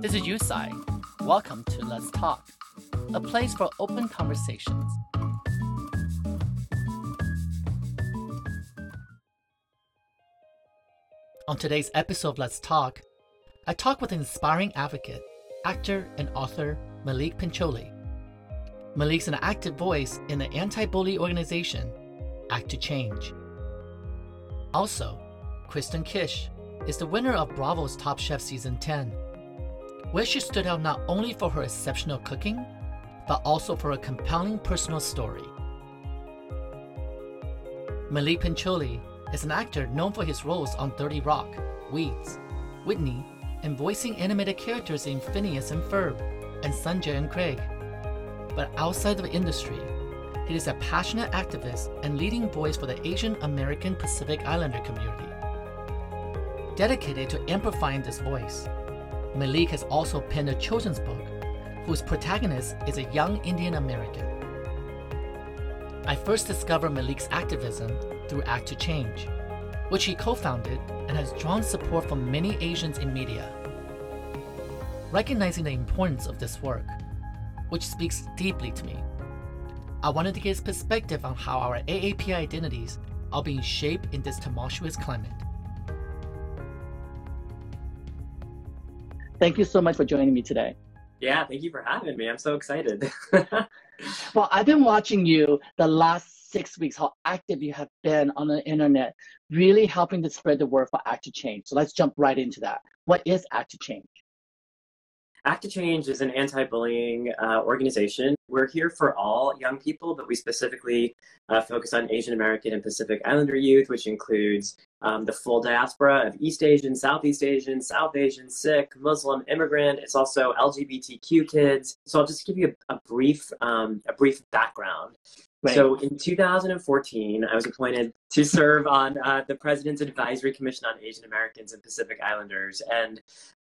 This is Yu Tsai. Welcome to Let's Talk, a place for open conversations. On today's episode of Let's Talk, I talk with inspiring advocate, actor, and author Maulik Pancholy. Maulik's an active voice in the anti bully organization, Act to Change. Also, Kristen Kish is the winner of Bravo's Top Chef Season 10, where she stood out not only for her exceptional cooking, but also for a compelling personal story. Maulik Pancholy is an actor known for his roles on 30 Rock, Weeds, Whitney, and voicing animated characters in Phineas and Ferb and Sanjay and Craig. But outside of the industry, he is a passionate activist and leading voice for the Asian American Pacific Islander community. Dedicated to amplifying this voice, Maulik has also penned a children's book whose protagonist is a young Indian American. I first discovered Maulik's activism through Act to Change, which he co founded and has drawn support from many Asians in media. Recognizing the importance of this work, which speaks deeply to me, I wanted to get his perspective on how our AAPI identities are being shaped in this tumultuous climate. Thank you so much for joining me today. Yeah, thank you for having me. I'm so excited. well, I've been watching you the last six weeks, how active you have been on the internet, really helping to spread the word for Act to Change. So let's jump right into that. What is Act to Change? Act to Change is an anti bullying uh, organization. We're here for all young people, but we specifically uh, focus on Asian American and Pacific Islander youth, which includes um, the full diaspora of East Asian, Southeast Asian, South Asian, Sikh, Muslim, immigrant. It's also LGBTQ kids. So I'll just give you a, a brief, um, a brief background. Right. So in 2014, I was appointed to serve on uh, the President's Advisory Commission on Asian Americans and Pacific Islanders. And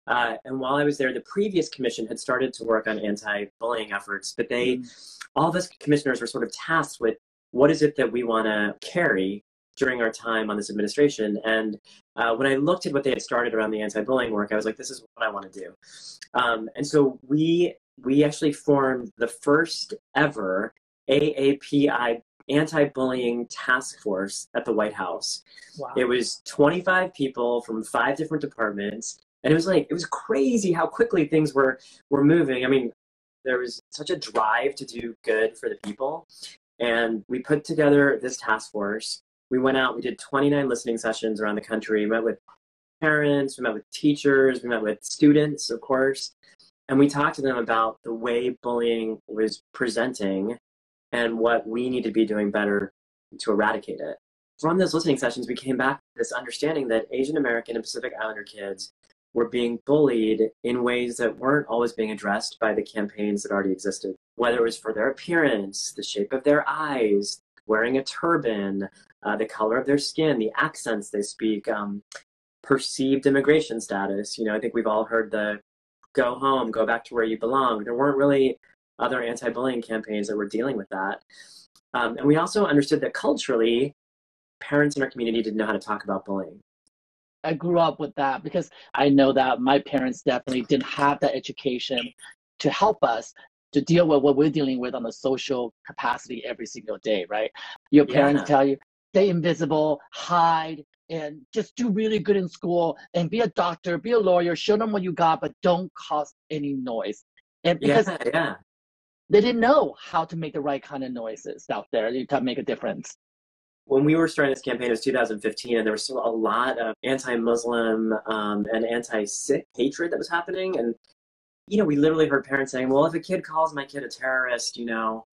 uh, and while I was there, the previous commission had started to work on anti-bullying efforts, but they, mm. all of us commissioners were sort of tasked with what is it that we want to carry during our time on this administration. And uh, when I looked at what they had started around the anti-bullying work, I was like, this is what I want to do. Um, and so we we actually formed the first ever AAPI anti-bullying task force at the White House. Wow. It was 25 people from five different departments and it was like it was crazy how quickly things were were moving. I mean, there was such a drive to do good for the people, and we put together this task force. We went out, we did 29 listening sessions around the country. We met with parents, we met with teachers, we met with students, of course, and we talked to them about the way bullying was presenting and what we need to be doing better to eradicate it. From those listening sessions, we came back to this understanding that Asian American and Pacific Islander kids were being bullied in ways that weren't always being addressed by the campaigns that already existed. Whether it was for their appearance, the shape of their eyes, wearing a turban, uh, the color of their skin, the accents they speak, um, perceived immigration status. You know, I think we've all heard the go home, go back to where you belong. There weren't really other anti bullying campaigns that were dealing with that. Um, and we also understood that culturally, parents in our community didn't know how to talk about bullying. I grew up with that because I know that my parents definitely didn't have that education to help us to deal with what we're dealing with on the social capacity every single day, right? Your parents yeah. tell you, stay invisible, hide, and just do really good in school and be a doctor, be a lawyer, show them what you got, but don't cause any noise. And because yeah, yeah. they didn't know how to make the right kind of noises out there to make a difference when we were starting this campaign, it was 2015, and there was still a lot of anti-Muslim um, and anti-Sikh hatred that was happening. And you know, we literally heard parents saying, "Well, if a kid calls my kid a terrorist, you know,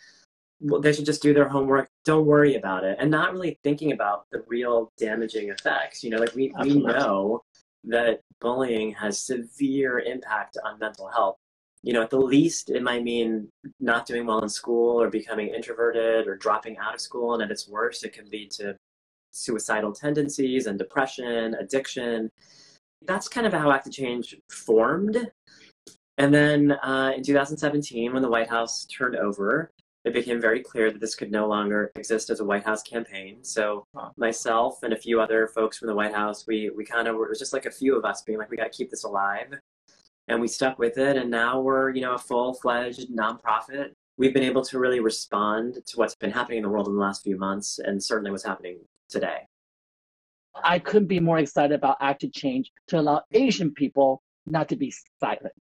well, they should just do their homework. Don't worry about it," and not really thinking about the real damaging effects. You know, like we we know that bullying has severe impact on mental health you know, at the least, it might mean not doing well in school or becoming introverted or dropping out of school. And at its worst, it can lead to suicidal tendencies and depression, addiction. That's kind of how Act to Change formed. And then uh, in 2017, when the White House turned over, it became very clear that this could no longer exist as a White House campaign. So myself and a few other folks from the White House, we we kind of were, it was just like a few of us being like, we got to keep this alive. and we stuck with it. And now we're, you know, a full fledged nonprofit. We've been able to really respond to what's been happening in the world in the last few months and certainly what's happening today. I couldn't be more excited about Act to Change to allow Asian people not to be silent.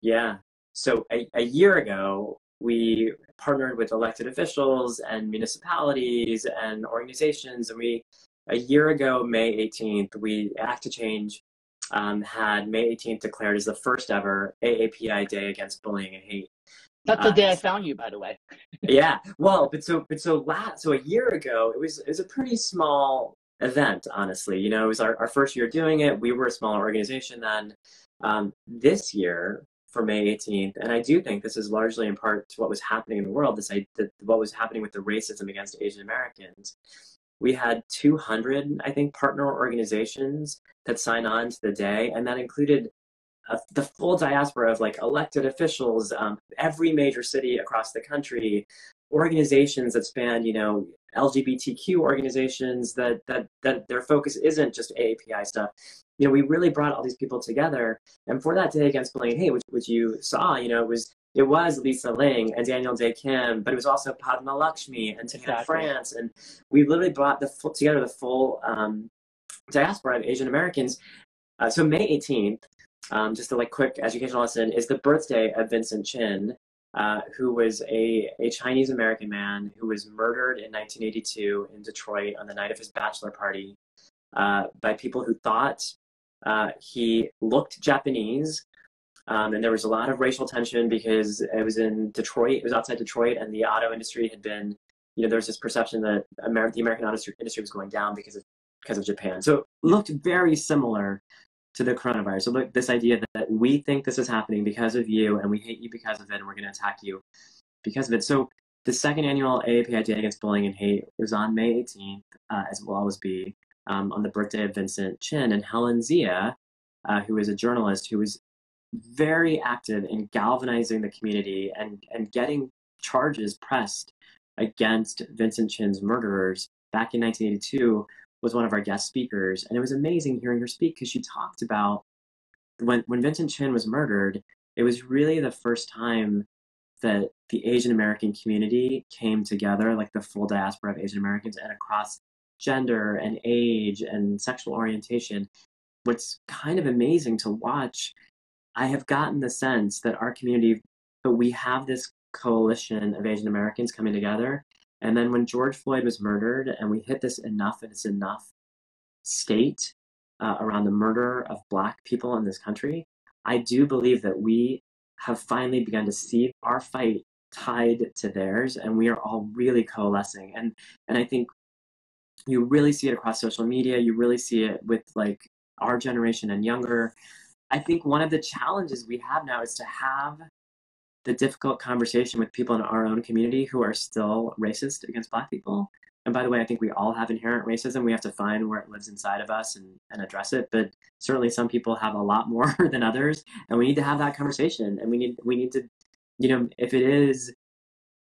Yeah. So a, a year ago, we partnered with elected officials and municipalities and organizations. And we, a year ago, May 18th, we Act to Change um, had May 18th declared as the first ever AAPI Day Against Bullying and Hate. That's the uh, day I found you, by the way. yeah, well, but so but so last so a year ago, it was it was a pretty small event, honestly. You know, it was our, our first year doing it. We were a smaller organization then. Um, this year, for May 18th, and I do think this is largely in part to what was happening in the world. This I, the, what was happening with the racism against Asian Americans we had 200, I think, partner organizations that signed on to the day, and that included uh, the full diaspora of like elected officials, um, every major city across the country, organizations that span, you know, LGBTQ organizations that that that their focus isn't just AAPI stuff. You know, we really brought all these people together, and for that day against bullying hate, which which you saw, you know, it was it was Lisa Ling and Daniel Dae Kim, but it was also Padma Lakshmi and Tina exactly. France. And we literally brought the full, together the full um, diaspora of Asian Americans. Uh, so May 18th, um, just a like quick educational lesson, is the birthday of Vincent Chin, uh, who was a, a Chinese American man who was murdered in 1982 in Detroit on the night of his bachelor party uh, by people who thought uh, he looked Japanese um, and there was a lot of racial tension because it was in Detroit, it was outside Detroit, and the auto industry had been, you know, there was this perception that Amer- the American auto industry was going down because of because of Japan. So it looked very similar to the coronavirus. So look, this idea that we think this is happening because of you, and we hate you because of it, and we're going to attack you because of it. So the second annual AAPI Day Against Bullying and Hate was on May 18th, uh, as will always be, um, on the birthday of Vincent Chin. And Helen Zia, uh, who is a journalist who was very active in galvanizing the community and, and getting charges pressed against Vincent Chin's murderers back in 1982 was one of our guest speakers. And it was amazing hearing her speak because she talked about when, when Vincent Chin was murdered, it was really the first time that the Asian American community came together, like the full diaspora of Asian Americans and across gender and age and sexual orientation. What's kind of amazing to watch I have gotten the sense that our community, but we have this coalition of Asian Americans coming together. And then when George Floyd was murdered and we hit this enough and it's enough state uh, around the murder of Black people in this country, I do believe that we have finally begun to see our fight tied to theirs and we are all really coalescing. And, and I think you really see it across social media. You really see it with like our generation and younger I think one of the challenges we have now is to have the difficult conversation with people in our own community who are still racist against Black people. And by the way, I think we all have inherent racism. We have to find where it lives inside of us and, and address it. But certainly some people have a lot more than others. And we need to have that conversation. And we need we need to, you know, if it is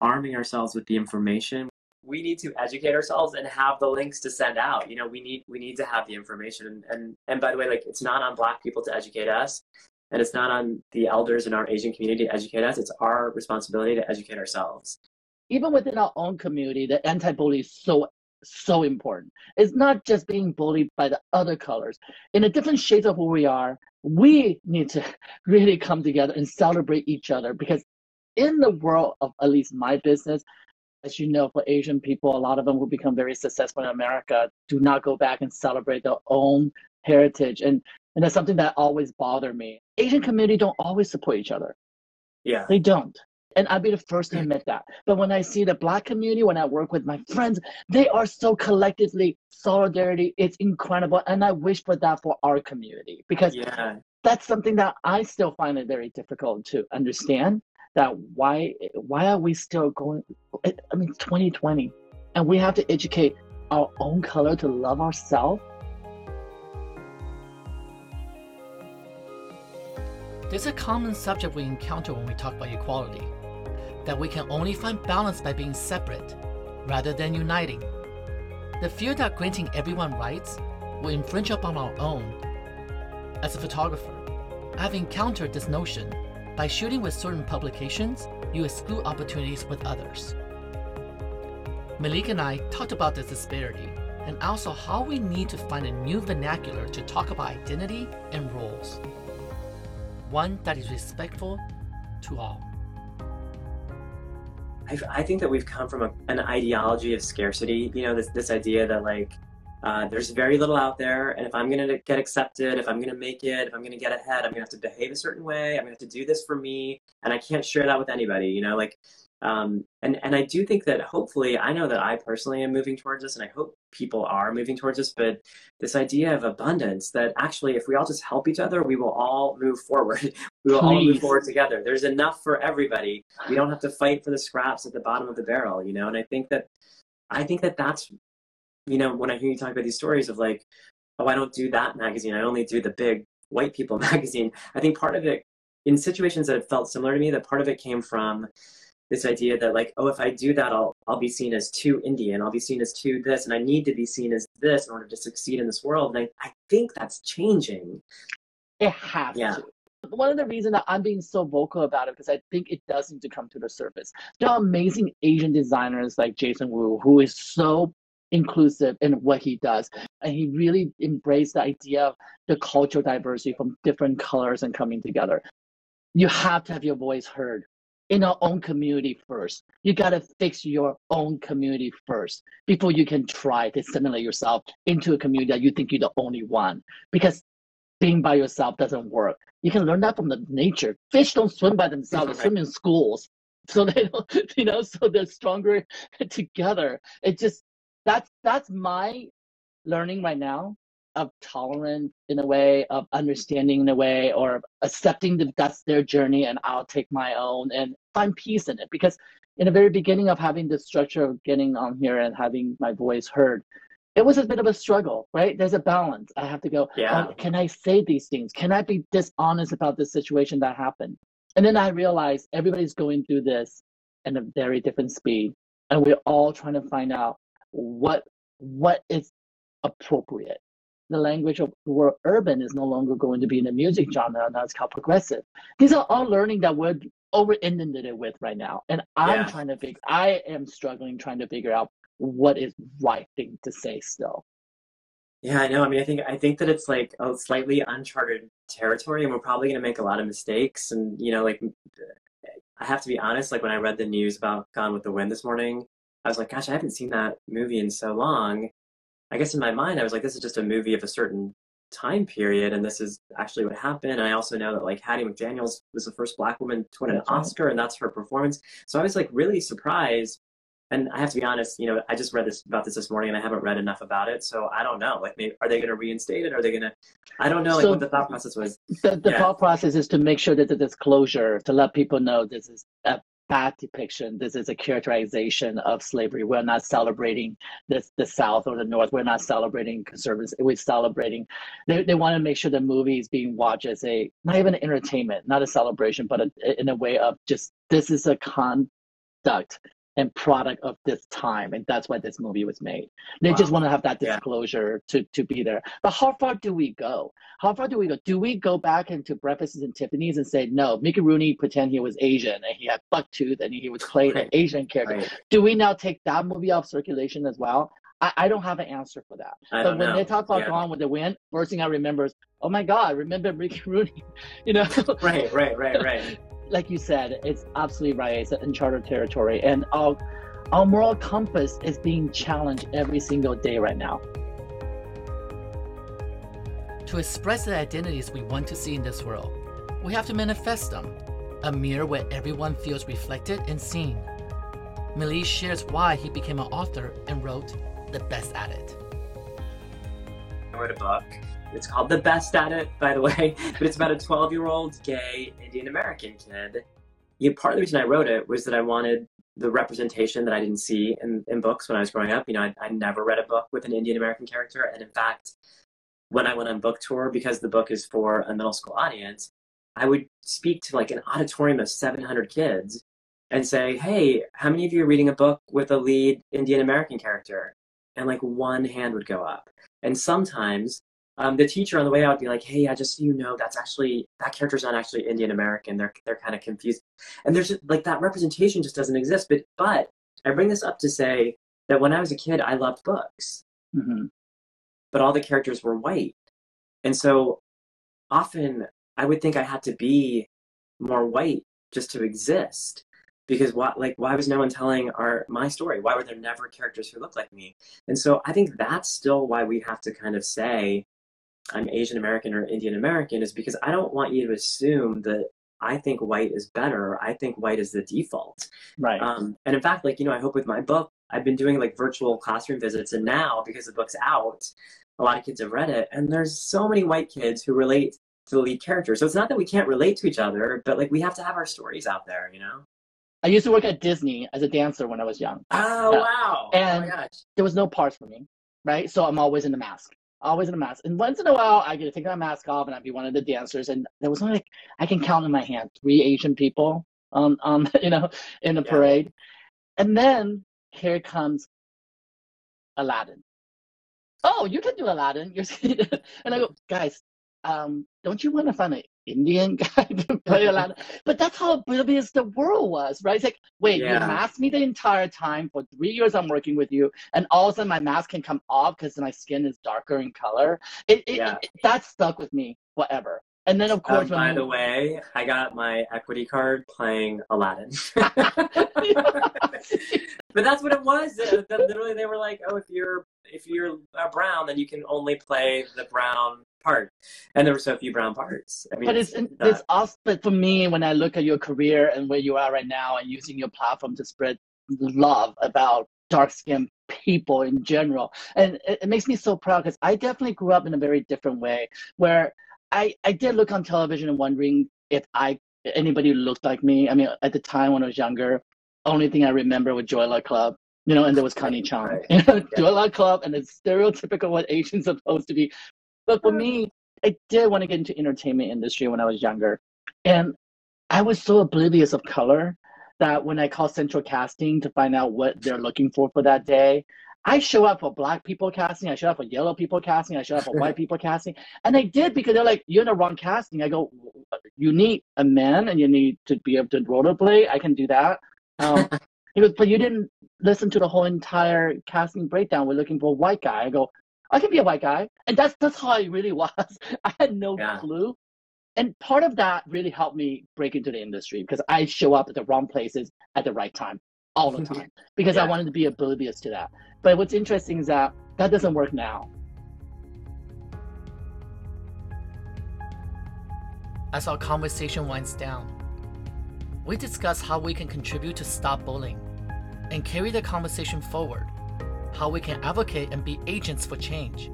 arming ourselves with the information we need to educate ourselves and have the links to send out. You know we need we need to have the information. And and, and by the way like it's not on black people to educate us and it's not on the elders in our asian community to educate us. It's our responsibility to educate ourselves. Even within our own community the anti-bully is so so important. It's not just being bullied by the other colors. In a different shades of who we are we need to really come together and celebrate each other because in the world of at least my business as you know, for Asian people, a lot of them who become very successful in America do not go back and celebrate their own heritage. And, and that's something that always bothered me. Asian community don't always support each other. Yeah. They don't. And I'd be the first to mm. admit that. But when I see the black community, when I work with my friends, they are so collectively solidarity. It's incredible. And I wish for that for our community because yeah. that's something that I still find it very difficult to understand that why why are we still going i mean 2020 and we have to educate our own color to love ourselves? There's a common subject we encounter when we talk about equality that we can only find balance by being separate rather than uniting. The fear that granting everyone rights will infringe upon our own. As a photographer I've encountered this notion. By shooting with certain publications, you exclude opportunities with others. Maulik and I talked about this disparity and also how we need to find a new vernacular to talk about identity and roles. One that is respectful to all. I, I think that we've come from a, an ideology of scarcity. You know, this this idea that like uh, there's very little out there, and if I'm gonna get accepted, if I'm gonna make it, if I'm gonna get ahead, I'm gonna have to behave a certain way. I'm gonna have to do this for me, and I can't share that with anybody. You know, like um, and and I do think that hopefully I know that I personally am moving towards this, and I hope people are moving towards this. But this idea of abundance that actually, if we all just help each other, we will all move forward. we will Please. all move forward together. There's enough for everybody. We don't have to fight for the scraps at the bottom of the barrel, you know. And I think that I think that that's you know when I hear you talk about these stories of like, oh, I don't do that magazine. I only do the big white people magazine. I think part of it in situations that have felt similar to me, that part of it came from this idea that like oh if i do that i'll i'll be seen as too indian i'll be seen as too this and i need to be seen as this in order to succeed in this world and i, I think that's changing it has yeah. to one of the reasons that I'm being so vocal about it because I think it does need to come to the surface. There are amazing Asian designers like Jason Wu who is so inclusive in what he does, and he really embraced the idea of the cultural diversity from different colors and coming together. You have to have your voice heard in our own community first. You got to fix your own community first before you can try to assimilate yourself into a community that you think you're the only one. Because being by yourself doesn't work. You can learn that from the nature. Fish don't swim by themselves; they swim in schools, so they don't. You know, so they're stronger together. It just that's that's my learning right now of tolerance in a way, of understanding in a way, or accepting that that's their journey and I'll take my own and find peace in it. Because in the very beginning of having this structure of getting on here and having my voice heard, it was a bit of a struggle, right? There's a balance. I have to go, yeah. Oh, can I say these things? Can I be dishonest about this situation that happened? And then I realized everybody's going through this at a very different speed. And we're all trying to find out what what is appropriate the language of the word urban is no longer going to be in the music genre. Now it's called progressive. These are all learning that we're over inundated with right now. And I'm yeah. trying to figure, I am struggling trying to figure out what is right thing to say still. Yeah, I know. I mean, I think I think that it's like a slightly uncharted territory, and we're probably going to make a lot of mistakes. And you know, like I have to be honest. Like when I read the news about Gone with the Wind this morning, I was like, "Gosh, I haven't seen that movie in so long." I guess in my mind, I was like, this is just a movie of a certain time period, and this is actually what happened. And I also know that like Hattie McDaniels was the first Black woman to win an Oscar, and that's her performance. So I was like really surprised. And I have to be honest, you know, I just read this about this this morning, and I haven't read enough about it, so I don't know. Like, maybe, are they going to reinstate it? Are they going to? I don't know. Like, so what the thought process was. The, the yeah. thought process is to make sure that the disclosure to let people know this is a bad depiction. This is a characterization of slavery. We're not celebrating this, the South or the North. We're not celebrating conservatives. We're celebrating. They, they want to make sure the movie is being watched as a not even an entertainment, not a celebration, but a, in a way of just this is a conduct and product of this time and that's why this movie was made they wow. just want to have that disclosure yeah. to, to be there but how far do we go how far do we go do we go back into breakfasts and tiffany's and say no mickey rooney pretend he was asian and he had buck tooth and he was playing right. an asian character right. do we now take that movie off circulation as well I, I don't have an answer for that. I but when know. they talk about yeah. Gone with the Wind, first thing I remember is, oh my God, remember Mickey Rooney? you know? right, right, right, right like you said, it's absolutely right. It's uncharted territory, and our our moral compass is being challenged every single day right now. To express the identities we want to see in this world, we have to manifest them, a mirror where everyone feels reflected and seen. Maulik shares why he became an author and wrote The Best at It. I wrote a book it's called The Best at It, by the way, but it's about a 12 year old gay Indian American kid. Yeah, part of the reason I wrote it was that I wanted the representation that I didn't see in, in books when I was growing up. You know, I, I never read a book with an Indian American character. And in fact, when I went on book tour, because the book is for a middle school audience, I would speak to like an auditorium of 700 kids and say, Hey, how many of you are reading a book with a lead Indian American character? And like one hand would go up. And sometimes um, the teacher on the way out would be like, "Hey, I just so you know, that's actually that character's not actually Indian American. They're they're kind of confused, and there's like that representation just doesn't exist." But but I bring this up to say that when I was a kid, I loved books, hmm but all the characters were white, and so often I would think I had to be more white just to exist. Because what like why was no one telling our my story? Why were there never characters who looked like me? And so I think that's still why we have to kind of say I'm Asian American or Indian American is because I don't want you to assume that I think white is better. I think white is the default. Right. Um, and in fact, like, you know, I hope with my book, I've been doing like virtual classroom visits. And now, because the book's out, a lot of kids have read it. And there's so many white kids who relate to the lead character. So it's not that we can't relate to each other, but like we have to have our stories out there, you know? I used to work at Disney as a dancer when I was young. Oh, wow. And- oh my gosh. There was no parts for me, right? So I'm always in the mask, always in a mask. And once in a while, I get to take my mask off and I'd be one of the dancers. And there was only like I can count in my hand three Asian people, um, um, you know, in the Yeah. parade. And then here comes Aladdin. Oh, you can do Aladdin. You're and I go, guys, um, don't you want to find an Indian guy to play Aladdin? But that's how oblivious the world was, right? It's like, wait, you Yeah. masked me the entire time for three years I'm working with you, and all of a sudden my mask can come off because my skin is darker in color. It, it, Yeah. it- that stuck with me forever. And then of course, Um, by the way, I got my equity card playing Aladdin. but that's what it was. Literally, they were like, "Oh, if you're if you're brown, then you can only play the brown part." And there were so few brown parts. I mean, but it's not- it's also but for me when I look at your career and where you are right now and using your platform to spread love about dark skinned people in general and it, it makes me so proud because I definitely grew up in a very different way where I I did look on television and wondering if I anybody looked like me I mean at the time when I was younger only thing I remember was Joy Luck Club you know and there was Connie Chung you know Yeah. Joy Luck Club and it's stereotypical what Asians supposed to be but for me I did want to get into entertainment industry when I was younger, and I was so oblivious of color that when I called Central Casting to find out what they're looking for for that day, I show up for black people casting, I show up for yellow people casting, I show up for white people casting, and I did because they're like, "You're in the wrong casting." I go, "You need a man, and you need to be able to rollerblade. I can do that." Um, he goes, "But you didn't listen to the whole entire casting breakdown. We're looking for a white guy." I go, I can be a white guy. And that's that's how I really was. I had no Yeah. clue. And part of that really helped me break into the industry because I show up at the wrong places at the right time all the time because I wanted to be oblivious to that. But what's interesting is that that doesn't work now. As our conversation winds down, we discuss how we can contribute to stop bullying and carry the conversation forward, how we can advocate and be agents for change,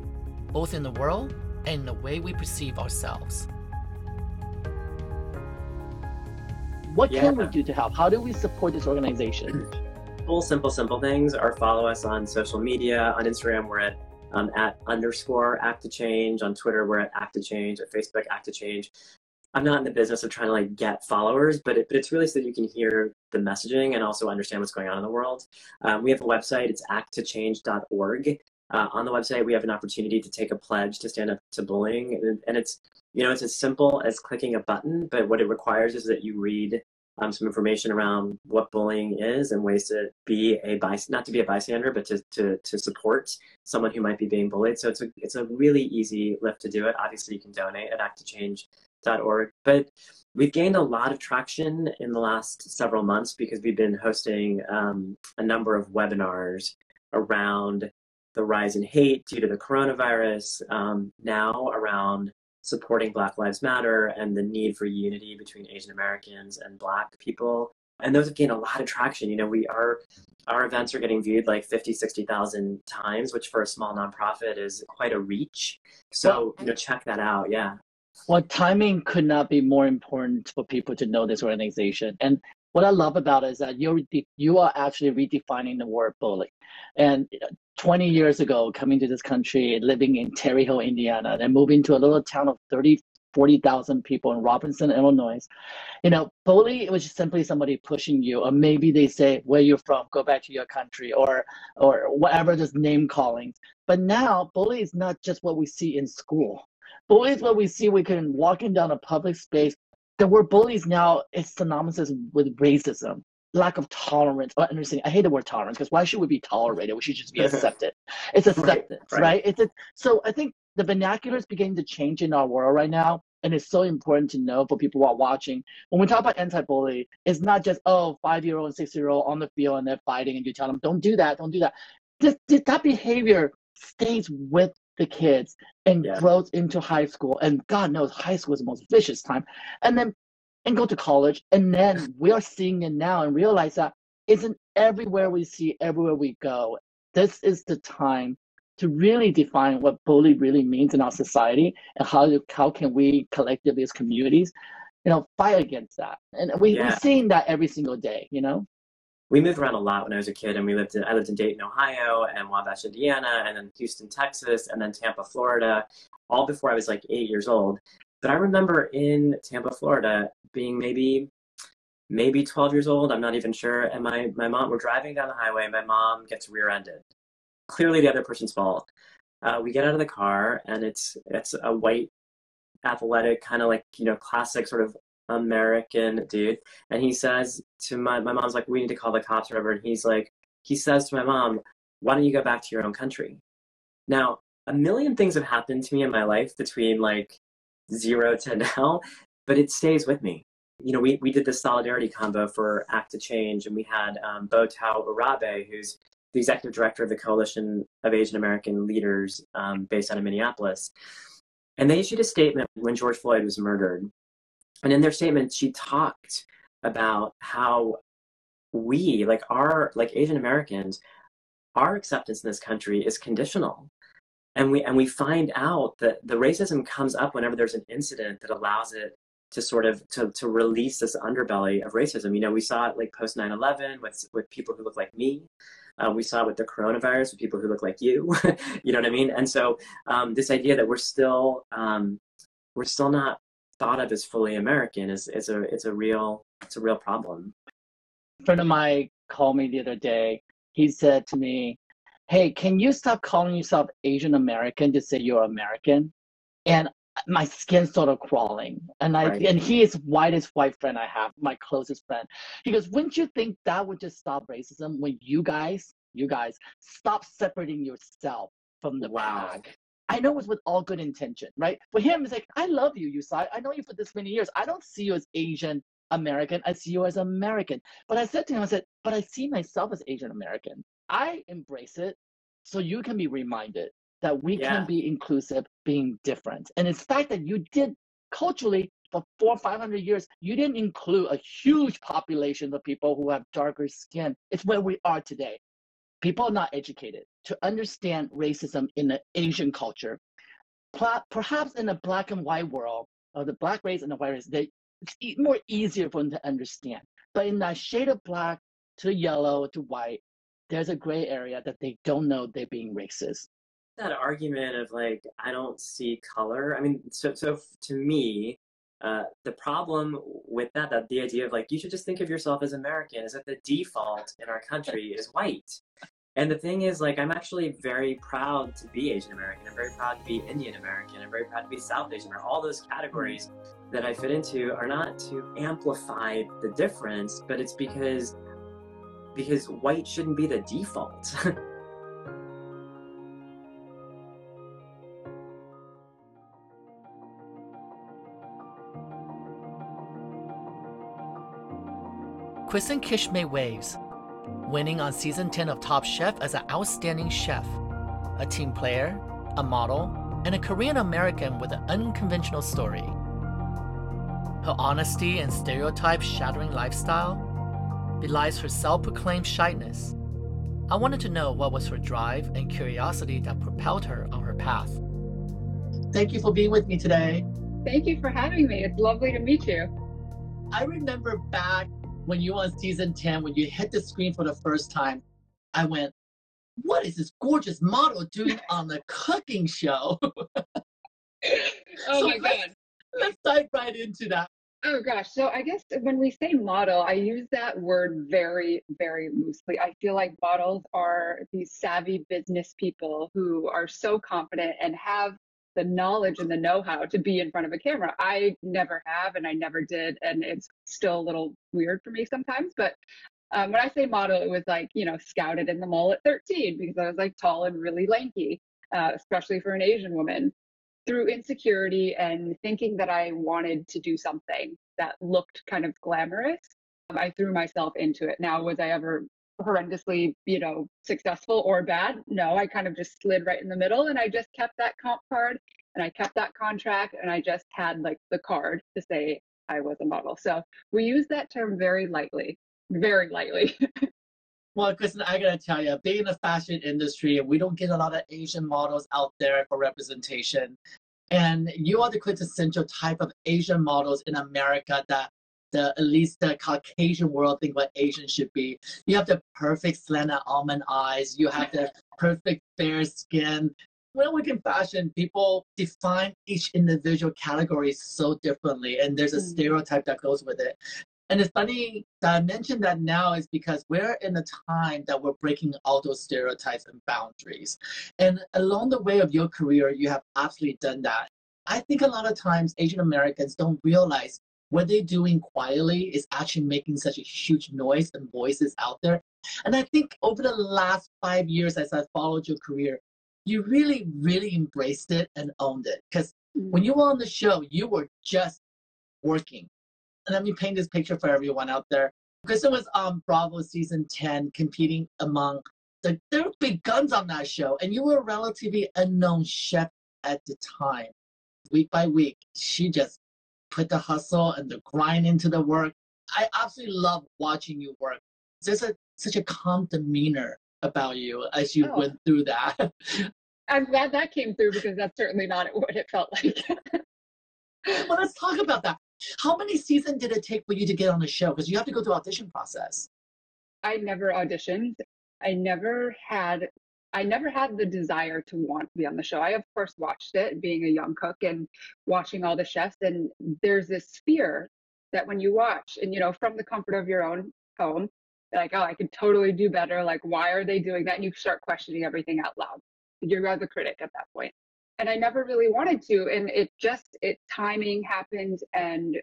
both in the world and in the way we perceive ourselves. What can we do to help? How do we support this organization? simple, simple, simple things are follow us on social media. On Instagram, we're at um, at underscore act to change. On Twitter, we're at act to change. At Facebook, act to change. I'm not in the business of trying to like get followers, but, it, but it's really so that you can hear the messaging and also understand what's going on in the world. Um, we have a website. It's acttochange.org. Uh, on the website, we have an opportunity to take a pledge to stand up to bullying, and, and it's you know it's as simple as clicking a button, but what it requires is that you read um, some information around what bullying is and ways to be a by not to be a bystander, but to, to, to support someone who might be being bullied. So it's a it's a really easy lift to do it. Obviously, you can donate at acttochange.org. But we've gained a lot of traction in the last several months because we've been hosting um, a number of webinars around the rise in hate due to the coronavirus. Um, now around supporting Black Lives Matter and the need for unity between Asian Americans and Black people. And those have gained a lot of traction. You know, we are our events are getting viewed like 50, 60,000 times, which for a small nonprofit is quite a reach. So, you know, check that out. Yeah. Well, timing could not be more important for people to know this organization. And what I love about it is that you're you are actually redefining the word bully. And 20 years ago, coming to this country, living in Terre Haute, Indiana, then moving to a little town of 30, 40,000 people in Robinson, Illinois. You know, bully, it was just simply somebody pushing you, or maybe they say, where you're from, go back to your country, or or whatever this name calling. But now, bully is not just what we see in school. Bully is what we see we can walking down a public space. The word bullies now is synonymous with racism lack of tolerance or understanding. I hate the word tolerance because why should we be tolerated? We should just be accepted. It's acceptance, right? right? It's a, so I think the vernacular is beginning to change in our world right now. And it's so important to know for people who are watching. When we talk about anti-bully, it's not just, oh, five-year-old and six-year-old on the field and they're fighting and you tell them, don't do that, don't do that. This, this that behavior stays with the kids and yeah. grows into high school. And God knows high school is the most vicious time. And then and go to college. And then we are seeing it now and realize that isn't everywhere we see, everywhere we go. This is the time to really define what bully really means in our society and how how can we collectively as communities, you know, fight against that. And we, yeah. we're seeing that every single day, you know? We moved around a lot when I was a kid and we lived in I lived in Dayton, Ohio and Wabash, Indiana, and then Houston, Texas, and then Tampa, Florida, all before I was like eight years old. But I remember in Tampa, Florida, being maybe maybe 12 years old. I'm not even sure. And my my mom, we're driving down the highway. My mom gets rear-ended. Clearly, the other person's fault. Uh, we get out of the car, and it's it's a white, athletic, kind of like you know, classic sort of American dude. And he says to my my mom's like, "We need to call the cops or whatever." And he's like, he says to my mom, "Why don't you go back to your own country?" Now, a million things have happened to me in my life between like zero to now, but it stays with me. You know, we, we did the solidarity combo for Act to Change, and we had um, Bo Thao-Urabe, who's the executive director of the Coalition of Asian American Leaders um, based out of Minneapolis. And they issued a statement when George Floyd was murdered. And in their statement, she talked about how we, like our, like Asian Americans, our acceptance in this country is conditional. And we and we find out that the racism comes up whenever there's an incident that allows it to sort of to, to release this underbelly of racism. You know we saw it like post 9-11 with with people who look like me. Uh, we saw it with the coronavirus with people who look like you. You know what i mean? And so um, this idea that we're still um, we're still not thought of as fully american is, is a it's a real it's a real problem a friend of mine called me the other day he said to me hey, can you stop calling yourself Asian American to say you're American? And my skin started crawling. And I right. and he is whitest white friend I have, my closest friend. He goes, wouldn't you think that would just stop racism when you guys, you guys, stop separating yourself from the wow. pack? I know it's with all good intention, right? For him, it's like, I love you, Yu Tsai. I know you for this many years. I don't see you as Asian American. I see you as American. But I said to him, I said, but I see myself as Asian American. I embrace it so you can be reminded that we yeah. can be inclusive, being different. And it's fact that you did culturally for four or five hundred years, you didn't include a huge population of people who have darker skin. It's where we are today. People are not educated to understand racism in the Asian culture. Perhaps in the black and white world, of the black race and the white race, they, it's more easier for them to understand. But in that shade of black to yellow to white, there's a gray area that they don't know they're being racist. That argument of like, I don't see color. I mean, so, so to me, uh, the problem with that, that the idea of like, you should just think of yourself as American is that the default in our country is white. And the thing is, like, I'm actually very proud to be Asian American. I'm very proud to be Indian American. I'm very proud to be South Asian. All those categories that I fit into are not to amplify the difference, but it's because because white shouldn't be the default. Kristen Kish made waves, winning on season 10 of Top Chef as an outstanding chef, a team player, a model, and a Korean American with an unconventional story. Her honesty and stereotype shattering lifestyle belies her self proclaimed shyness. I wanted to know what was her drive and curiosity that propelled her on her path. Thank you for being with me today. Thank you for having me. It's lovely to meet you. I remember back when you were on season 10, when you hit the screen for the first time, I went, What is this gorgeous model doing on the cooking show? oh so my God. let's dive right into that. Oh gosh. So I guess when we say model, I use that word very, very loosely. I feel like models are these savvy business people who are so confident and have the knowledge and the know-how to be in front of a camera. I never have and I never did. And it's still a little weird for me sometimes. But um, when I say model, it was like, you know, scouted in the mall at 13 because I was like tall and really lanky, uh, especially for an Asian woman through insecurity and thinking that I wanted to do something that looked kind of glamorous, I threw myself into it. Now, was I ever horrendously, you know, successful or bad? No, I kind of just slid right in the middle and I just kept that comp card and I kept that contract and I just had like the card to say I was a model. So we use that term very lightly, very lightly. Well, Kristen, I gotta tell you, being in the fashion industry, we don't get a lot of Asian models out there for representation. And you are the quintessential type of Asian models in America that the at least the Caucasian world think what Asian should be. You have the perfect slanted almond eyes. You have the perfect fair skin. When we in fashion, people define each individual category so differently, and there's a Mm. stereotype that goes with it. And it's funny that I mentioned that now is because we're in a time that we're breaking all those stereotypes and boundaries. And along the way of your career, you have absolutely done that. I think a lot of times Asian Americans don't realize what they're doing quietly is actually making such a huge noise and voices out there. And I think over the last five years, as I followed your career, you really, really embraced it and owned it. Because mm. when you were on the show, you were just working. And let me paint this picture for everyone out there. Kristen was on Bravo season 10 competing among the there were big guns on that show, and you were a relatively unknown chef at the time. Week by week, she just put the hustle and the grind into the work. I absolutely love watching you work. There's a such a calm demeanor about you as you Oh. went through that. I'm glad that came through because that's certainly not what it felt like. well, let's talk about that. How many seasons did it take for you to get on the show? Because you have to go through audition process. I never auditioned. I never had I never had the desire to want to be on the show. I of course watched it being a young cook and watching all the chefs and there's this fear that when you watch and you know from the comfort of your own home like oh I could totally do better like why are they doing that and you start questioning everything out loud. You're the critic at that point. And I never really wanted to and it just it timing happened and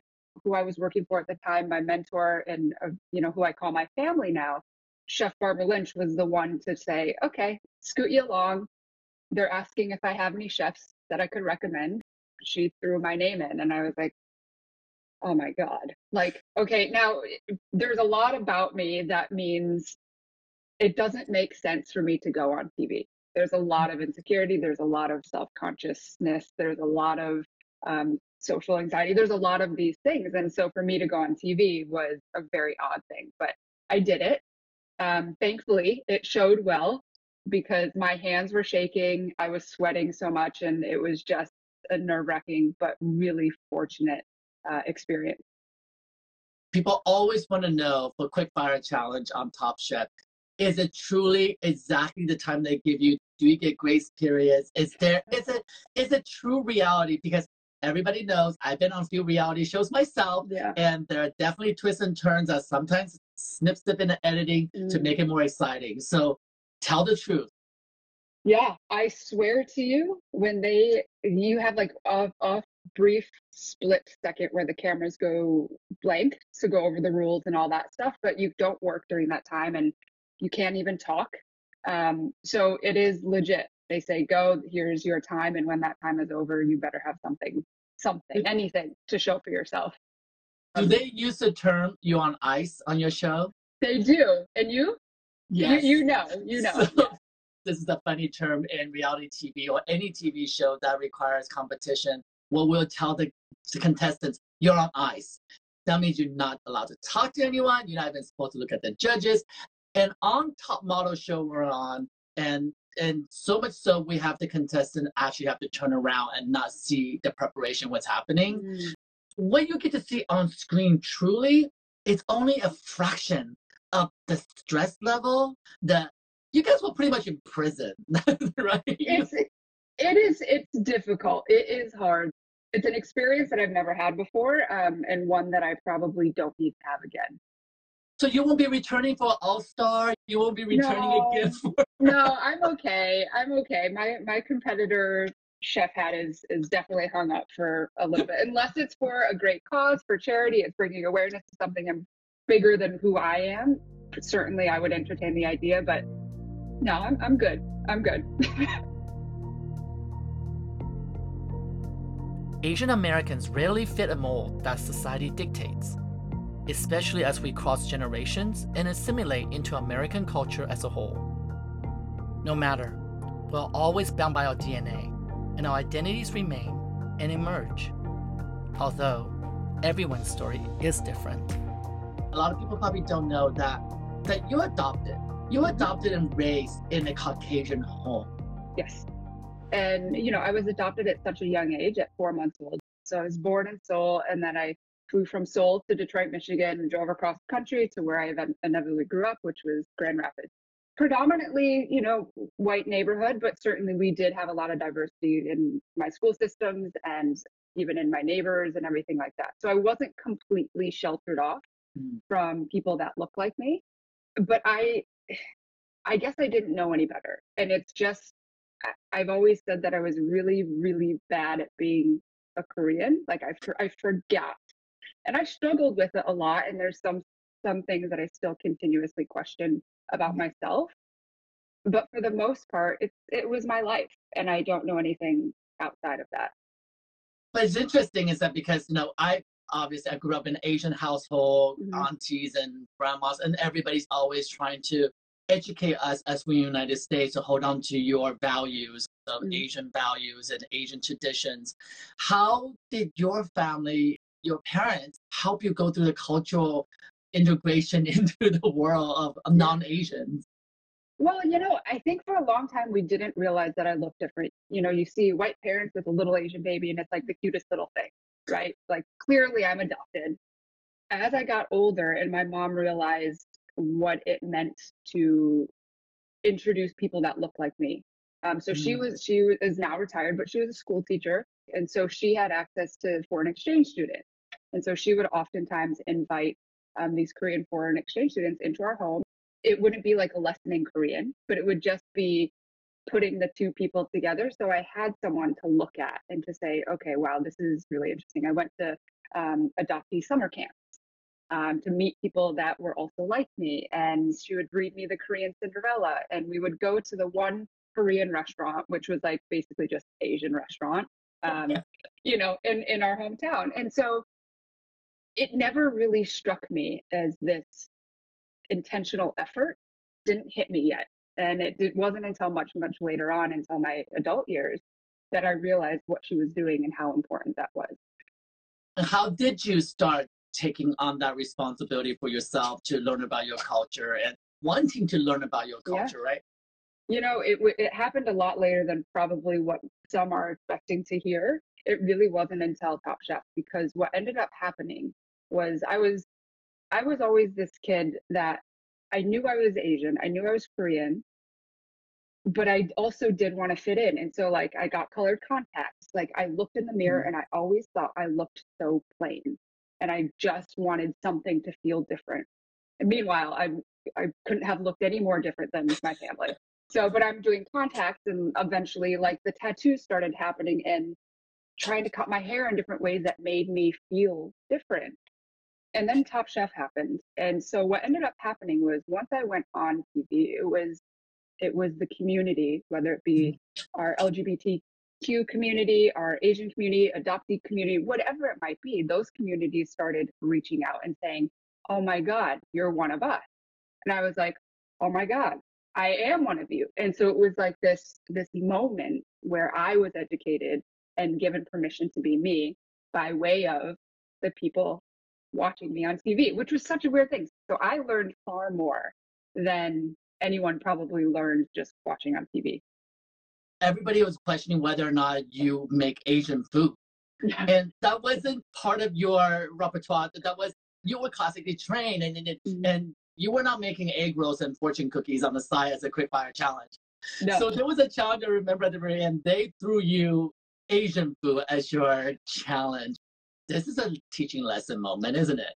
who I was working for at the time, my mentor and uh, you know who I call my family now, Chef Barbara Lynch was the one to say, "Okay, scoot you along." They're asking if I have any chefs that I could recommend. She threw my name in, and I was like, "Oh my god!" Like, okay, now there's a lot about me that means it doesn't make sense for me to go on TV. There's a lot of insecurity. There's a lot of self consciousness. There's a lot of um, social anxiety. There's a lot of these things. And so for me to go on TV was a very odd thing, but I did it. Um, thankfully, it showed well because my hands were shaking. I was sweating so much, and it was just a nerve wracking, but really fortunate uh, experience. People always want to know for quick fire challenge on Top Chef. Is it truly exactly the time they give you? Do you get grace periods? Is there is it is it true reality? Because everybody knows I've been on a few reality shows myself, Yeah. and there are definitely twists and turns that sometimes snip snip in the editing to Mm. make it more exciting. So tell the truth. Yeah, I swear to you, when they you have like a, a brief split second where the cameras go blank to go over the rules and all that stuff, but you don't work during that time and you can't even talk. Um, so it is legit. They say go, here's your time, and when that time is over, you better have something, something, anything to show for yourself. Do they use the term "you on ice" on your show? They do, and you, Yes. you, you know, you know. So, this is a funny term in reality TV or any TV show that requires competition. What we'll tell the, the contestants, you're on ice. That means you're not allowed to talk to anyone. You're not even supposed to look at the judges. And on Top Model show we're on, and and so much so we have the contestant actually have to turn around and not see the preparation, what's happening. Mm. What you get to see on screen truly, it's only a fraction of the stress level that you guys were pretty much in prison, right? It's it is it's difficult it is hard it's an experience that I've never had before, um, and one that I probably don't need to have again. So you won't be returning for All Star. You won't be returning No. again for. no, I'm okay. I'm okay. My my competitor chef hat is is definitely hung up for a little bit, unless it's for a great cause, for charity. It's bringing awareness to something I'm bigger than who I am. Certainly, I would entertain the idea, but no, I'm I'm good. I'm good. Asian Americans rarely fit a mold that society dictates, especially as we cross generations and assimilate into American culture as a whole. No matter, we're always bound by our DNA, and our identities remain and emerge. Although, everyone's story is different. A lot of people probably don't know that that you adopted. You adopted and raised in a Caucasian home. Yes. And, you know, I was adopted at such a young age, at four months old. So I was born in Seoul, and then I flew from Seoul to Detroit, Michigan, and drove across the country to where I inevitably grew up, which was Grand Rapids. Predominantly, you know, white neighborhood, but certainly we did have a lot of diversity in my school systems and even in my neighbors and everything like that. So I wasn't completely sheltered off Mm. from people that look like me. But I I guess I didn't know any better. And it's just I've always said that I was really, really bad at being a Korean. Like I, I forgot, and I struggled with it a lot. And there's some some things that I still continuously question about myself. But for the most part, it it was my life, and I don't know anything outside of that. But it's interesting is that because you know I obviously I grew up in an Asian household, Mhm. aunties and grandmas, and everybody's always trying to educate us as we in the United States to hold on to your values of Mhm. Asian values and Asian traditions. How did your family, your parents, help you go through the cultural integration into the world of, of non-Asians? Well, you know, I think for a long time we didn't realize that I looked different. You know, you see white parents with a little Asian baby, and it's like the cutest little thing, right? Like clearly I'm adopted. As I got older and my mom realized what it meant to introduce people that look like me. Um, so she Mm. was she is now retired, but she was a school teacher, and so she had access to foreign exchange students, and so she would oftentimes invite um, these Korean foreign exchange students into our home it wouldn't be like a lesson in Korean, but it would just be putting the two people together. So I had someone to look at and to say, okay, wow, this is really interesting. I went to um, adoptee summer camps um, to meet people that were also like me. And she would read me the Korean Cinderella. And we would go to the one Korean restaurant, which was like basically just Asian restaurant, um, you know, in, in our hometown. And so it never really struck me as this intentional effort didn't hit me yet. And it, it wasn't until much, much later on, until my adult years, that I realized what she was doing and how important that was. How did you start taking on that responsibility for yourself to learn about your culture and wanting to learn about your Yeah. culture, right? You know, it, it happened a lot later than probably what some are expecting to hear. It really wasn't until Top Chef because what ended up happening was I was I was always this kid that I knew I was Asian, I knew I was Korean, but I also did want to fit in. And so like I got colored contacts. Like I looked in the mirror mm-hmm. and I always thought I looked so plain. And I just wanted something to feel different. And meanwhile, I I couldn't have looked any more different than my family. So, but I'm doing contacts and eventually like the tattoos started happening and trying to cut my hair in different ways that made me feel different. And then Top Chef happened. And so what ended up happening was once I went on TV, it was it was the community, whether it be mm-hmm. our LGBTQ community, our Asian community, adoptee community, whatever it might be, those communities started reaching out and saying, Oh my God, you're one of us. And I was like, Oh my God, I am one of you. And so it was like this this moment where I was educated and given permission to be me by way of the people watching me on TV, which was such a weird thing. So I learned far more than anyone probably learned just watching on TV. Everybody was questioning whether or not you make Asian food. And that wasn't part of your repertoire. That was you were classically trained and and, it, Mhm. and you were not making egg rolls and fortune cookies on the side as a quick fire challenge. No. So there was a challenge I remember at the very end. They threw you Asian food as your challenge. This is a teaching lesson moment, isn't it?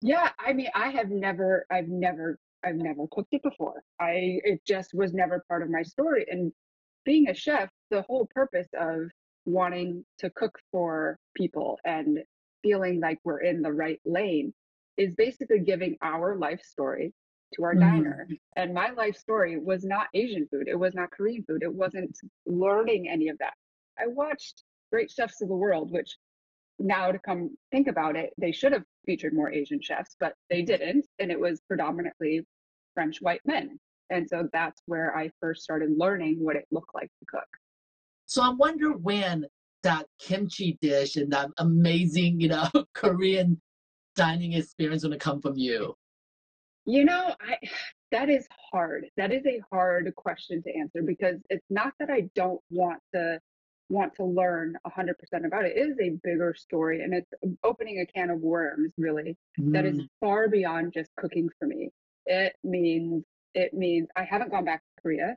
Yeah, I mean, I have never, I've never, I've never cooked it before. I, it just was never part of my story. And being a chef, the whole purpose of wanting to cook for people and feeling like we're in the right lane is basically giving our life story to our mm. diner. And my life story was not Asian food. It was not Korean food. It wasn't learning any of that. I watched Great Chefs of the World, which now to come think about it, they should have featured more Asian chefs, but they didn't. And it was predominantly French white men. And so that's where I first started learning what it looked like to cook. So I wonder when that kimchi dish and that amazing, you know, Korean dining experience going to come from you? You know, I that is hard. That is a hard question to answer because it's not that I don't want to want to learn 100% about it. It is a bigger story and it's opening a can of worms really mm. that is mm. far beyond just cooking for me. It means it means I haven't gone back to Korea.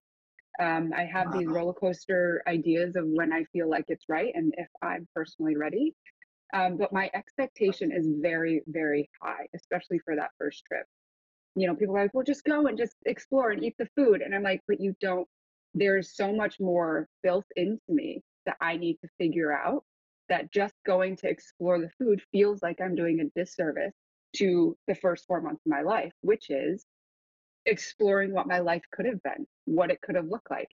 Um, I have wow. these roller coaster ideas of when I feel like it's right and if I'm personally ready. Um, but my expectation is very, very high, especially for that first trip. You know, people are like, well, just go and just explore and eat the food. And I'm like, but you don't, there's so much more built into me that I need to figure out that just going to explore the food feels like I'm doing a disservice to the first four months of my life, which is exploring what my life could have been, what it could have looked like.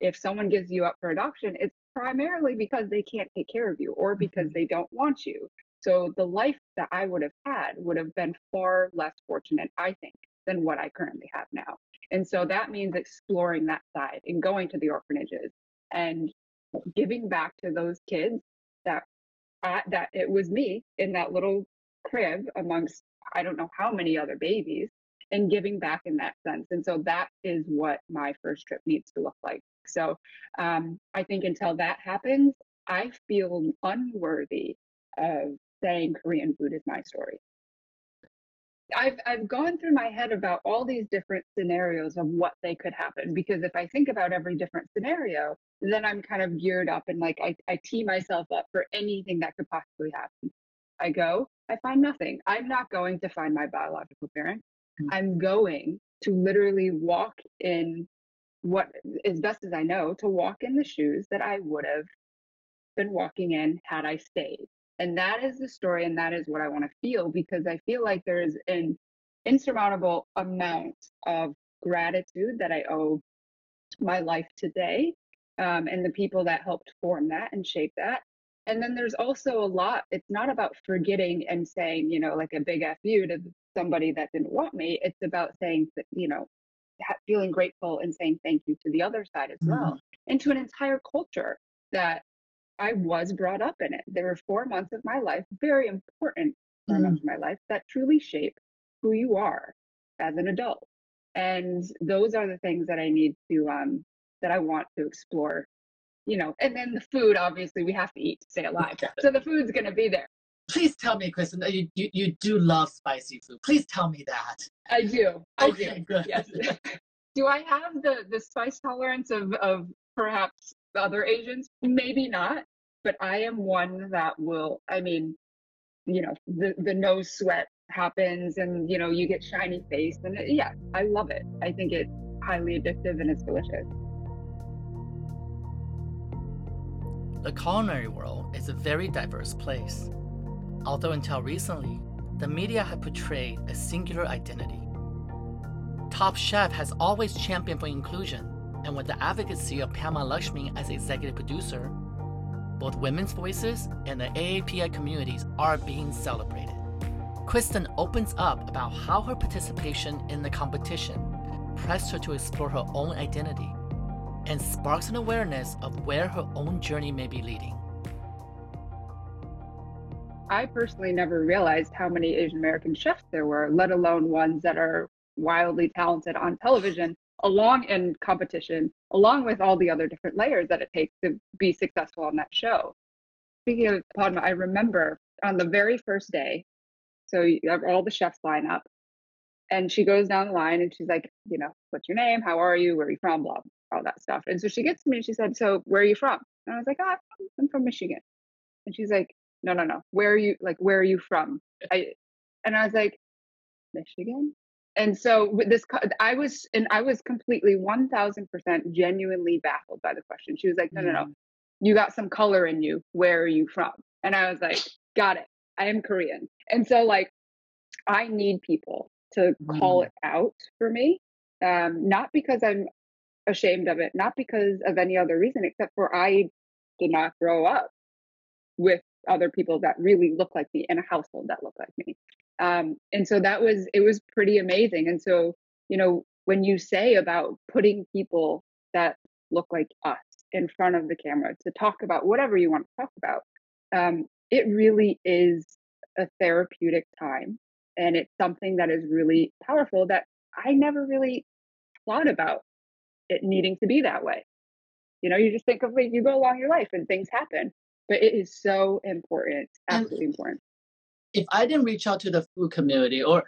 If someone gives you up for adoption, it's primarily because they can't take care of you or because mm-hmm. they don't want you. So the life that I would have had would have been far less fortunate, I think, than what I currently have now. And so that means exploring that side and going to the orphanages and giving back to those kids that I, that it was me in that little crib amongst I don't know how many other babies and giving back in that sense. And so that is what my first trip needs to look like. So um, I think until that happens, I feel unworthy of saying Korean food is my story. I've I've gone through my head about all these different scenarios of what they could happen because if I think about every different scenario, then I'm kind of geared up and like I, I tee myself up for anything that could possibly happen. I go, I find nothing. I'm not going to find my biological parent. Mm-hmm. I'm going to literally walk in what as best as I know to walk in the shoes that I would have been walking in had I stayed. And that is the story and that is what I want to feel because I feel like there's an insurmountable amount of gratitude that I owe my life today um, and the people that helped form that and shape that. And then there's also a lot, it's not about forgetting and saying, you know, like a big F you to somebody that didn't want me. It's about saying that, you know, feeling grateful and saying thank you to the other side as well, mm-hmm. and to an entire culture that I was brought up in it. There were four months of my life, very important 4 mm-hmm. months of my life, that truly shape who you are as an adult. And those are the things that I need to, um, that I want to explore, you know. And then the food, obviously, we have to eat to stay alive. So the food's going to be there. Please tell me, Kristen, that you, you, you do love spicy food. Please tell me that. I do. I okay, do. good. Yes. do I have the, the spice tolerance of, of perhaps other Asians? Maybe not, but I am one that will, I mean, you know, the, the nose sweat happens and, you know, you get shiny face. And it, yeah, I love it. I think it's highly addictive and it's delicious. The culinary world is a very diverse place although until recently, the media had portrayed a singular identity. Top Chef has always championed for inclusion, and with the advocacy of Padma Lakshmi as executive producer, both women's voices and the AAPI communities are being celebrated. Kristen opens up about how her participation in the competition pressed her to explore her own identity and sparks an awareness of where her own journey may be leading. I personally never realized how many Asian American chefs there were, let alone ones that are wildly talented on television, along in competition, along with all the other different layers that it takes to be successful on that show. Speaking of Padma, I remember on the very first day, so you have all the chefs line up, and she goes down the line and she's like, you know, what's your name? How are you? Where are you from? Blah, all that stuff. And so she gets to me and she said, So where are you from? And I was like, oh, I'm from Michigan. And she's like, no, no, no. Where are you? Like, where are you from? I, and I was like, Michigan. And so with this, I was, and I was completely 1000% genuinely baffled by the question. She was like, no, no, no. Mm. You got some color in you. Where are you from? And I was like, got it. I am Korean. And so, like, I need people to call Mm. it out for me. Um, not because I'm ashamed of it, not because of any other reason, except for I did not grow up with other people that really look like me in a household that looked like me. Um, and so that was, it was pretty amazing. And so, you know, when you say about putting people that look like us in front of the camera to talk about whatever you want to talk about, um, it really is a therapeutic time. And it's something that is really powerful that I never really thought about it needing to be that way. You know, you just think of like you go along your life and things happen, but it is so important, absolutely important. if I didn't reach out to the food community or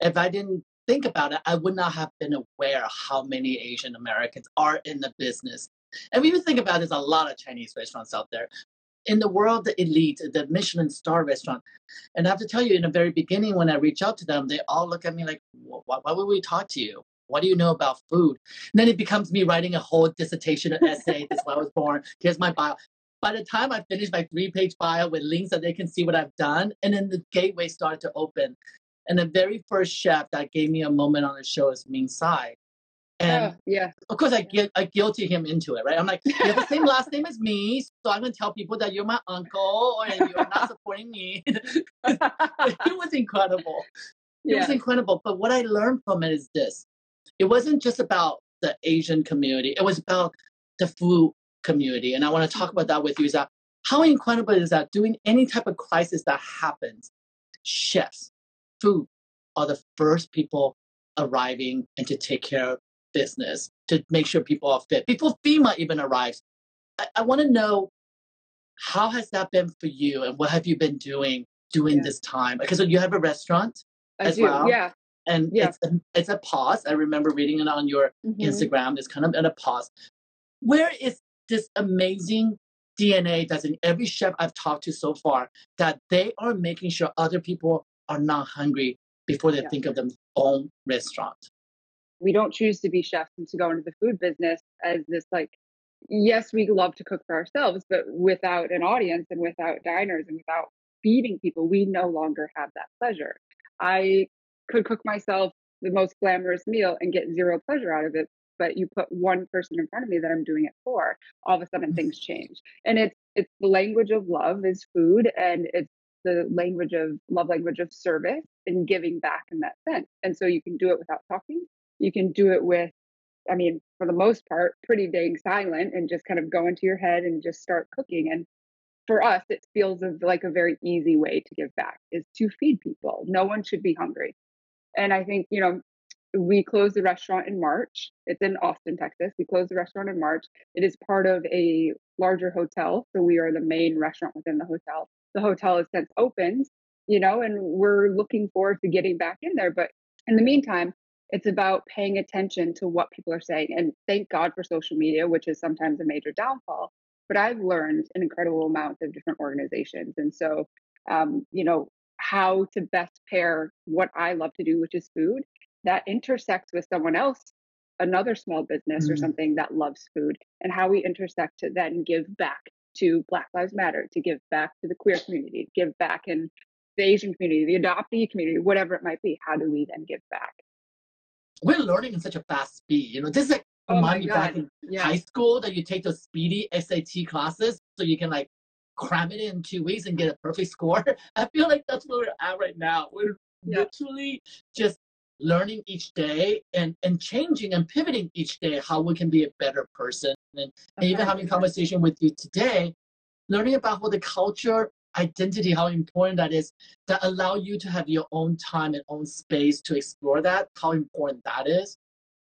if I didn't think about it, I would not have been aware how many Asian Americans are in the business. And when you think about it, there's a lot of Chinese restaurants out there. In the world, the elite, the Michelin star restaurant. And I have to tell you, in the very beginning, when I reach out to them, they all look at me like, why, why would we talk to you? What do you know about food? And then it becomes me writing a whole dissertation, an essay. this is why I was born. Here's my bio by the time I finished my three page bio with links that they can see what I've done, and then the gateway started to open. And the very first chef that gave me a moment on the show is Ming Tsai. And oh, yeah. of course, I, guil- I guilty him into it, right? I'm like, you have the same last name as me, so I'm going to tell people that you're my uncle or you're not supporting me. it was incredible. It was incredible. But what I learned from it is this it wasn't just about the Asian community, it was about the food community. And I want to talk about that with you is that how incredible is that doing any type of crisis that happens, chefs, food are the first people arriving and to take care of business, to make sure people are fit. Before FEMA even arrives. I, I want to know how has that been for you and what have you been doing during Yeah. this time? Because you have a restaurant I as do. well. Yeah. And Yeah. it's a, it's a pause. I remember reading it on your Mhm. Instagram. It's kind of at a pause. Where is this amazing DNA that's in every chef I've talked to so far that they are making sure other people are not hungry before they Yeah. think of their own restaurant? we don't choose to be chefs and to go into the food business as this like yes we love to cook for ourselves but without an audience and without diners and without feeding people we no longer have that pleasure i could cook myself the most glamorous meal and get zero pleasure out of it but you put one person in front of me that i'm doing it for all of a sudden mm. things change. And it's it's the language of love is food and it's the language of love language of service and giving back in that sense. And so you can do it without talking. You can do it with i mean for the most part pretty dang silent and just kind of go into your head and just start cooking. And for us it feels like a very easy way to give back is to feed people. No one should be hungry and i think you know we closed the restaurant in march. It's in austin texas. We closed the restaurant in march. It is part of a larger hotel so we are the main restaurant within the hotel. The hotel has since opened you know and we're looking forward to getting back in there. But in the meantime it's about paying attention to what people are saying. And thank god for social media which is sometimes a major downfall. But i've learned an incredible amount of different organizations. And so um, you know how to best pair what i love to do which is food that intersects with someone else another small business or Mm. something that loves food and how we intersect to then give back to black lives matter to give back to the queer community give back in the asian community the adoptee community whatever it might be how do we then give back We're learning in such a fast speed. You know, this is like Oh remind me back in yeah high school that you take those speedy SAT classes so you can like cram it in two weeks and get a perfect score. I feel like that's where we're at right now. We're Yeah. literally just learning each day and, and changing and pivoting each day how we can be a better person. And, and even having 100%. conversation with you today, learning about what the culture identity, how important that is, that allow you to have your own time and own space to explore that, how important that is.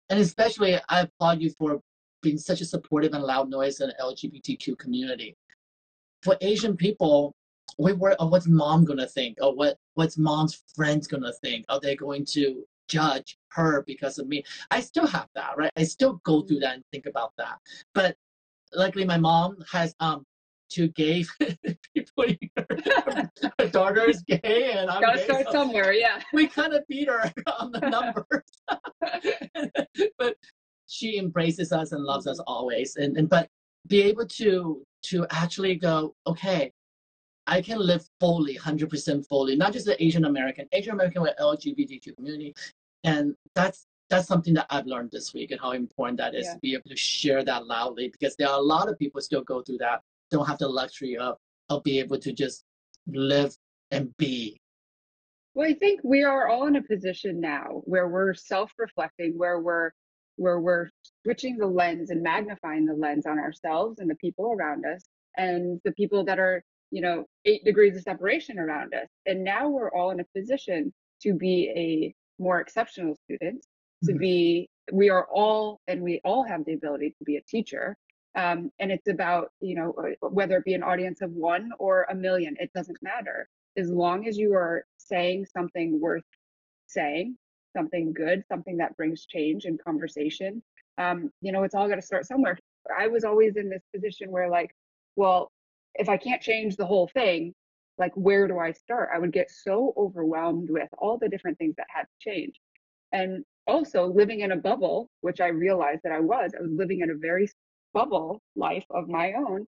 And especially, I applaud you for being such a supportive and loud noise in the LGBTQ community. For Asian people, we worry, oh, uh, what's mom gonna think? Or what, what's mom's friends gonna think? Are they going to judge her because of me? I still have that, right? I still go through mm-hmm. that and think about that. But luckily my mom has um two gay people. her, her daughter is gay, and I'm Gotta gay, start so somewhere, yeah. we kind of beat her on the numbers. but she embraces us and loves us mm-hmm. always, and, and but be able to to actually go, okay, I can live fully, hundred percent fully, not just the Asian American, Asian American with LGBTQ community, and that's that's something that I've learned this week and how important that is Yeah. to be able to share that loudly because there are a lot of people still go through that, don't have the luxury of of be able to just live and be. Well, I think we are all in a position now where we're self-reflecting, where we're where we're switching the lens and magnifying the lens on ourselves and the people around us and the people that are, you know, eight degrees of separation around us. And now we're all in a position to be a more exceptional student, to Mhm. be we are all and we all have the ability to be a teacher. Um, and it's about, you know, uh, whether it be an audience of one or a million, it doesn't matter as long as you are saying something worth saying, something good, something that brings change and conversation, um, you know, it's all got to start somewhere. I was always in this position where, like, well, if I can't change the whole thing, like, where do I start? I would get so overwhelmed with all the different things that had to change. And also living in a bubble, which I realized that I was, I was living in a very bubble life of my own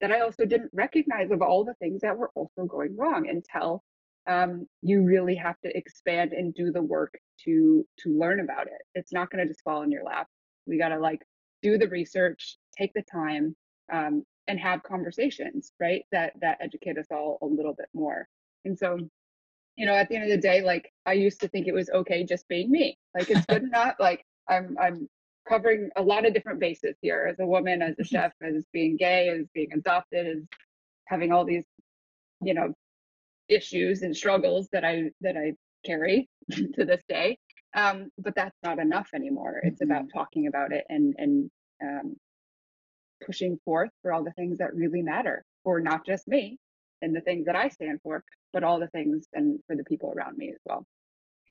that I also didn't recognize of all the things that were also going wrong until um, you really have to expand and do the work to to learn about it. It's not going to just fall in your lap. We got to like do the research, take the time, um, and have conversations, right? That that educate us all a little bit more. And so, you know, at the end of the day, like I used to think it was okay just being me. Like it's good enough. Like I'm I'm covering a lot of different bases here as a woman, as a chef, as being gay, as being adopted, as having all these, you know, issues and struggles that I that I carry to this day. Um, but that's not enough anymore. It's about talking about it and and um, pushing forth for all the things that really matter for not just me and the things that I stand for, but all the things and for the people around me as well.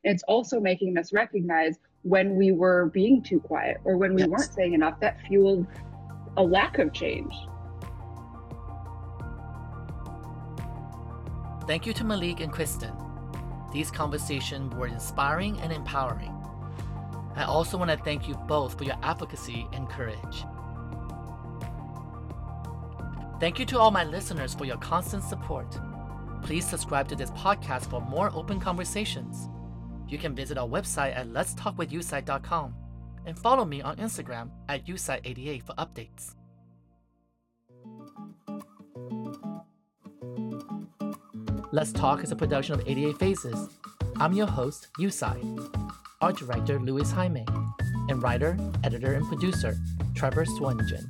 It's also making us recognize when we were being too quiet or when we Yes. weren't saying enough that fueled a lack of change. Thank you to Maulik and Kristen. These conversations were inspiring and empowering. I also want to thank you both for your advocacy and courage. Thank you to all my listeners for your constant support. Please subscribe to this podcast for more open conversations. You can visit our website at letstalkwithyutsai.com and follow me on Instagram at yutsai88 for updates. Let's Talk is a production of 88 Phases. I'm your host, Yu Tsai. Art director, Louis Jaime. And writer, editor, and producer, Trevor Swangen.